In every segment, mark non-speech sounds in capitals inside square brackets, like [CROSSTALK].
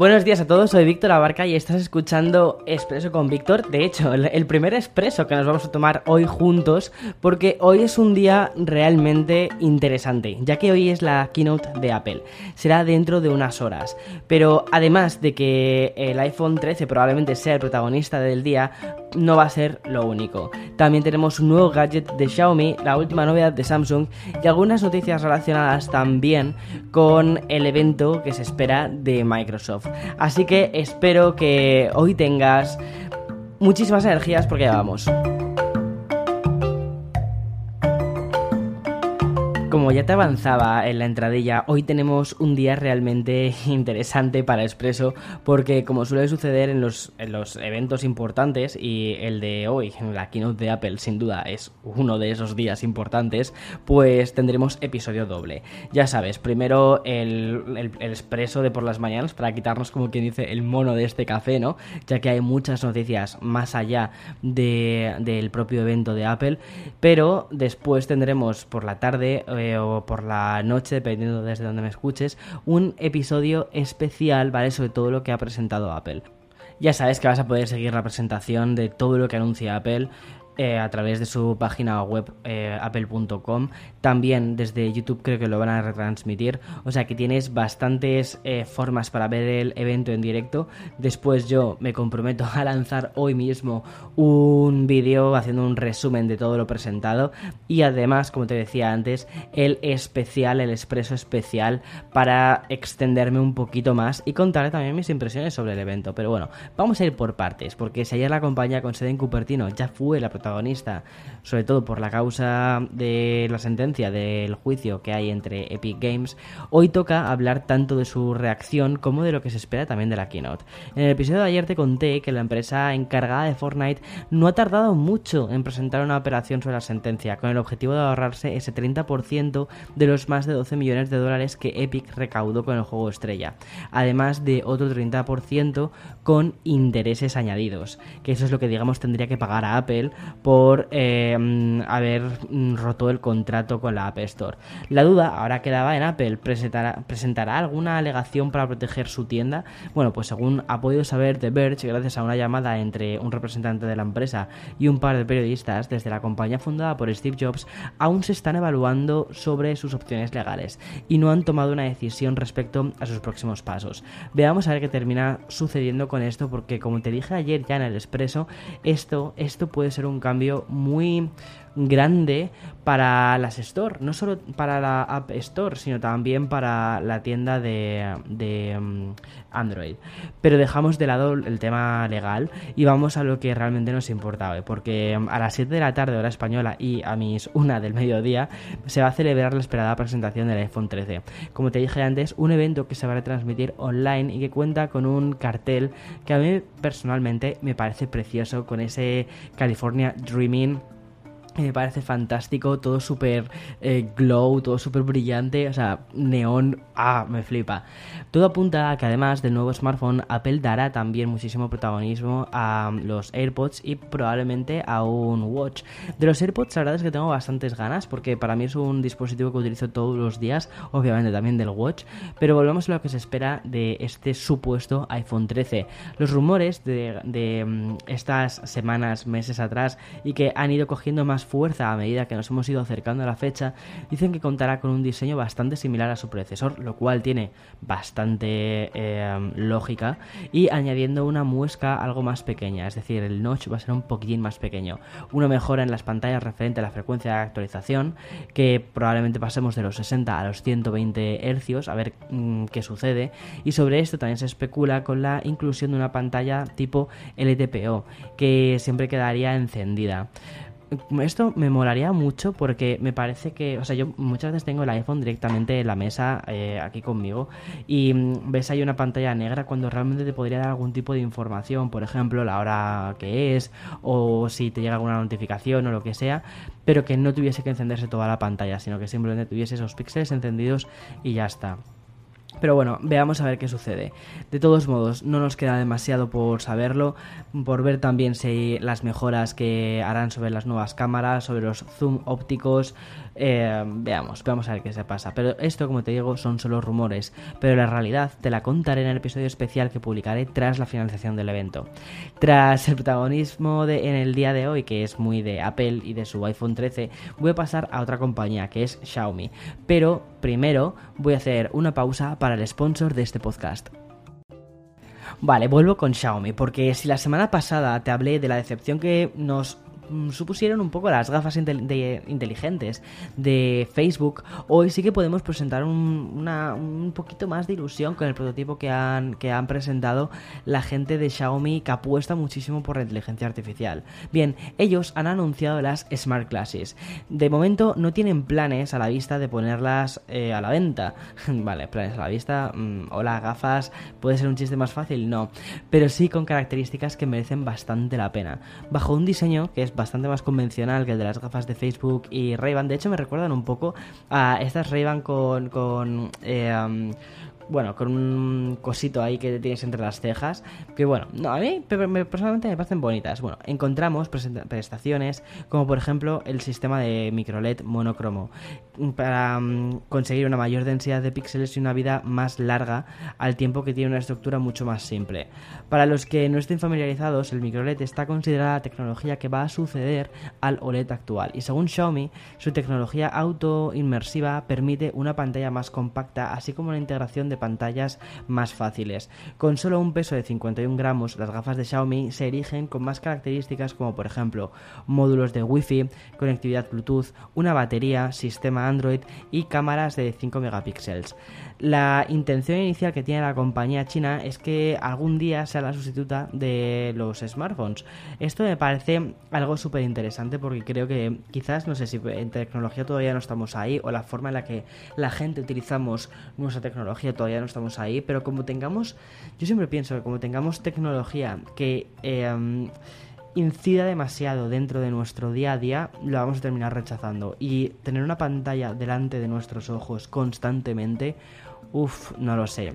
Buenos días a todos, soy Víctor Abarca y estás escuchando Expreso con Víctor. De hecho, el, primer expreso que nos vamos a tomar hoy juntos, porque hoy es un día realmente interesante, ya que hoy es la keynote de Apple. Será dentro de unas horas. Pero además de que el iPhone 13 probablemente sea el protagonista del día, no va a ser lo único. También tenemos un nuevo gadget de Xiaomi, la última novedad de Samsung y algunas noticias relacionadas también con el evento que se espera de Microsoft. Así que espero que hoy tengas muchísimas energías porque ya vamos. Como ya te avanzaba en la entradilla, hoy tenemos un día realmente [LAUGHS] interesante para Expreso porque como suele suceder en los, en los eventos importantes y el de hoy, la keynote de Apple sin duda es uno de esos días importantes, pues tendremos episodio doble. Ya sabes, primero el, el, Expreso de por las mañanas para quitarnos como quien dice el mono de este café, ¿no? Ya que hay muchas noticias más allá de, del propio evento de Apple, pero después tendremos por la tarde o por la noche, dependiendo desde donde me escuches, un episodio especial, ¿vale? Sobre todo lo que ha presentado Apple. Ya sabes que vas a poder seguir la presentación de todo lo que anuncia Apple eh, a través de su página web eh, apple.com. También desde YouTube creo que lo van a retransmitir. O sea que tienes bastantes eh, formas para ver el evento en directo. Después yo me comprometo a lanzar hoy mismo un vídeo haciendo un resumen de todo lo presentado. Y además, como te decía antes, el especial, el expreso especial para extenderme un poquito más y contarle también mis impresiones sobre el evento. Pero bueno, vamos a ir por partes, porque si ayer la compañía con sede en Cupertino ya fue la protagonista sobre todo por la causa de la sentencia del juicio que hay entre Epic Games, hoy toca hablar tanto de su reacción como de lo que se espera también de la keynote. En el episodio de ayer te conté que la empresa encargada de Fortnite no ha tardado mucho en presentar una operación sobre la sentencia, con el objetivo de ahorrarse ese 30% de los más de 12 millones de dólares que Epic recaudó con el juego estrella, además de otro 30% con intereses añadidos, que eso es lo que digamos tendría que pagar a Apple por eh, haber roto el contrato con la App Store. La duda ahora quedaba en Apple, ¿presentará, ¿presentará alguna alegación para proteger su tienda? Bueno, pues según ha podido saber The Verge, gracias a una llamada entre un representante de la empresa y un par de periodistas desde la compañía fundada por Steve Jobs, aún se están evaluando sobre sus opciones legales y no han tomado una decisión respecto a sus próximos pasos. Veamos a ver qué termina sucediendo con esto, porque como te dije ayer ya en el expreso, esto, esto puede ser un cambio muy grande para las Store, no solo para la App Store, sino también para la tienda de, mm, Android. Pero dejamos de lado el tema legal y vamos a lo que realmente nos importaba, porque mm, a las 7 de la tarde hora española y a mis 1 del mediodía se va a celebrar la esperada presentación del iPhone 13. Como te dije antes, un evento que se va a retransmitir online y que cuenta con un cartel que a mí personalmente me parece precioso con ese California Dreaming me parece fantástico, todo súper eh, glow, todo súper brillante, o sea, neón, ah, me flipa. Todo apunta a que además del nuevo smartphone, Apple dará también muchísimo protagonismo a los AirPods y probablemente a un Watch. De los AirPods, la verdad es que tengo bastantes ganas porque para mí es un dispositivo que utilizo todos los días, obviamente también del Watch, pero volvemos a lo que se espera de este supuesto iPhone 13. Los rumores de, de mm, estas semanas, meses atrás y que han ido cogiendo más fuerza a medida que nos hemos ido acercando a la fecha, dicen que contará con un diseño bastante similar a su predecesor, lo cual tiene bastante eh, lógica, y añadiendo una muesca algo más pequeña, es decir, el notch va a ser un poquitín más pequeño. Una mejora en las pantallas referente a la frecuencia de actualización, que probablemente pasemos de los 60 a los 120 Hz, a ver mm, qué sucede, y sobre esto también se especula con la inclusión de una pantalla tipo LTPO, que siempre quedaría encendida esto me molaría mucho porque me parece que, o sea, yo muchas veces tengo el iPhone directamente en la mesa eh, aquí conmigo y mm, ves ahí una pantalla negra cuando realmente te podría dar algún tipo de información, por ejemplo, la hora que es o si te llega alguna notificación o lo que sea, pero que no tuviese que encenderse toda la pantalla, sino que simplemente tuviese esos píxeles encendidos y ya está. Pero bueno, veamos a ver qué sucede. De todos modos, no nos queda demasiado por saberlo, por ver también si las mejoras que harán sobre las nuevas cámaras, sobre los zoom ópticos. Eh, veamos, vamos a ver qué se pasa. Pero esto, como te digo, son solo rumores. Pero la realidad te la contaré en el episodio especial que publicaré tras la finalización del evento. Tras el protagonismo en el día de hoy, que es muy de Apple y de su iPhone 13, voy a pasar a otra compañía, que es Xiaomi. Pero primero voy a hacer una pausa para el sponsor de este podcast. Vale, vuelvo con Xiaomi, porque si la semana pasada te hablé de la decepción que nos supusieron un poco las gafas inteligentes de Facebook, hoy sí que podemos presentar un, poquito más de ilusión con el prototipo que han, que han presentado la gente de Xiaomi que apuesta muchísimo por la inteligencia artificial. Bien, ellos han anunciado las Smart Glasses. De momento no tienen planes a la vista de ponerlas eh, a la venta. [LAUGHS] vale, planes a la vista. Mm, hola, gafas. ¿Puede ser un chiste más fácil? No. Pero sí con características que merecen bastante la pena. Bajo un diseño que es bastante más convencional que el de las gafas de Facebook y Ray-Ban. De hecho, me recuerdan un poco a estas Ray-Ban con, con eh, bueno, con un cosito ahí que tienes entre las cejas, que bueno, no, a mí personalmente me parecen bonitas. Bueno, encontramos prestaciones como por ejemplo el sistema de micro LED monocromo para mm, conseguir una mayor densidad de píxeles y una vida más larga al tiempo que tiene una estructura mucho más simple. Para los que no estén familiarizados, el micro LED está considerada la tecnología que va a suceder al OLED actual y según Xiaomi, su tecnología auto inmersiva permite una pantalla más compacta así como la integración de pantallas más fáciles. Con solo un peso de 51 gramos, las gafas de Xiaomi se erigen con más características como por ejemplo módulos de Wi-Fi, conectividad Bluetooth, una batería, sistema Android y cámaras de 5 megapíxeles. La intención inicial que tiene la compañía china es que algún día sea la sustituta de los smartphones. Esto me parece algo súper interesante porque creo que quizás, no sé si en tecnología todavía no estamos ahí o la forma en la que la gente utilizamos nuestra tecnología todavía no estamos ahí, pero como tengamos, yo siempre pienso que como tengamos tecnología que... Em, incida demasiado dentro de nuestro día a día, lo vamos a terminar rechazando. Y tener una pantalla delante de nuestros ojos constantemente Uf, no lo sé.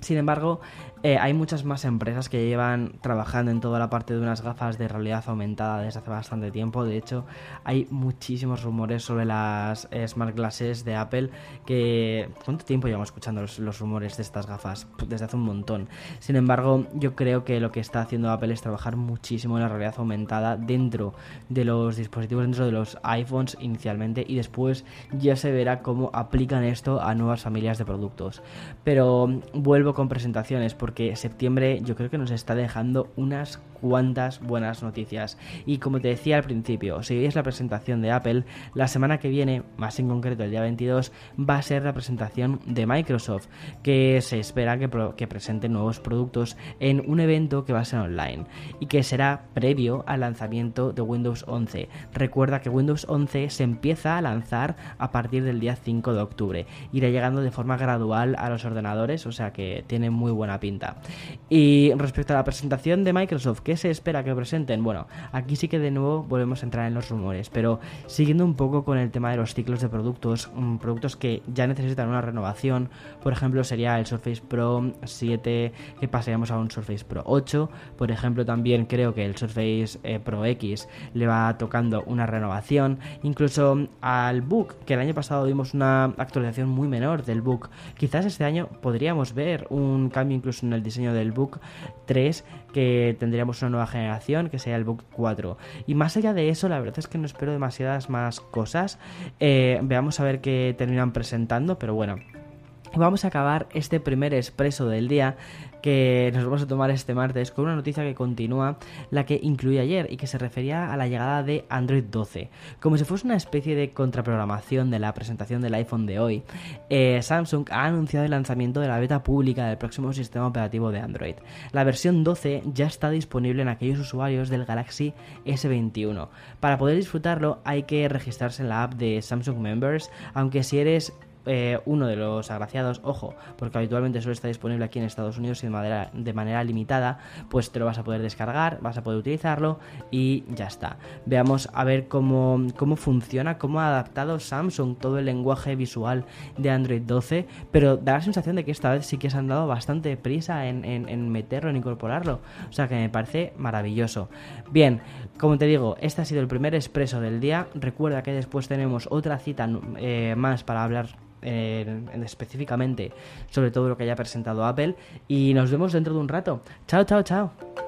Sin embargo, eh, hay muchas más empresas que llevan trabajando en toda la parte de unas gafas de realidad aumentada desde hace bastante tiempo. De hecho, hay muchísimos rumores sobre las eh, Smart Glasses de Apple que... ¿Cuánto tiempo llevamos escuchando los, rumores de estas gafas? Desde hace un montón. Sin embargo, yo creo que lo que está haciendo Apple es trabajar muchísimo en la realidad aumentada dentro de los dispositivos, dentro de los iPhones inicialmente y después ya se verá cómo aplican esto a nuevas familias de productos. Pero vuelvo con presentaciones septiembre yo creo que nos está dejando unas cuantas buenas noticias. Y como te decía al principio, si veis la presentación de Apple, la semana que viene, más en concreto el día 22, va a ser la presentación de Microsoft, que se espera que, que presente nuevos productos en un evento que va a ser online y que será previo al lanzamiento de Windows 11. Recuerda que Windows 11 se empieza a lanzar a partir del día 5 de octubre. Irá llegando de forma gradual a los ordenadores, o sea que tiene muy buena pinta y respecto a la presentación de Microsoft, ¿qué se espera que presenten? Bueno, aquí sí que de nuevo volvemos a entrar en los rumores, pero siguiendo un poco con el tema de los ciclos de productos, mm, productos que ya necesitan una renovación, por ejemplo, sería el Surface Pro 7, que pasaríamos a un Surface Pro 8, por ejemplo, también creo que el Surface eh, Pro X le va tocando una renovación, incluso al Book, que el año pasado vimos una actualización muy menor del Book, quizás este año podríamos ver un cambio incluso en el diseño del Book 3 que tendríamos una nueva generación que sería el Book 4 y más allá de eso la verdad es que no espero demasiadas más cosas. Eh, veamos a ver qué terminan presentando pero bueno Vamos a acabar este primer expreso del día que nos vamos a tomar este martes con una noticia que continúa la que incluí ayer y que se refería a la llegada de Android 12. Como si fuese una especie de contraprogramación de la presentación del iPhone de hoy, eh, Samsung ha anunciado el lanzamiento de la beta pública del próximo sistema operativo de Android. La versión 12 ya está disponible en aquellos usuarios del Galaxy S21. Para poder disfrutarlo hay que registrarse en la app de Samsung Members, aunque si eres eh, uno de los agraciados, ojo, porque habitualmente solo está disponible aquí en Estados Unidos y de manera, de manera limitada, pues te lo vas a poder descargar, vas a poder utilizarlo y ya está. Veamos a ver cómo, cómo funciona, cómo ha adaptado Samsung todo el lenguaje visual de Android 12, pero da la sensación de que esta vez sí que se han dado bastante prisa en, en meterlo, en incorporarlo. O sea que me parece maravilloso. Bien, como te digo, este ha sido el primer expreso del día. Recuerda que después tenemos otra cita eh, más para hablar específicamente sobre todo lo que haya presentado Apple y nos vemos dentro de un rato. Chao, chao, chao.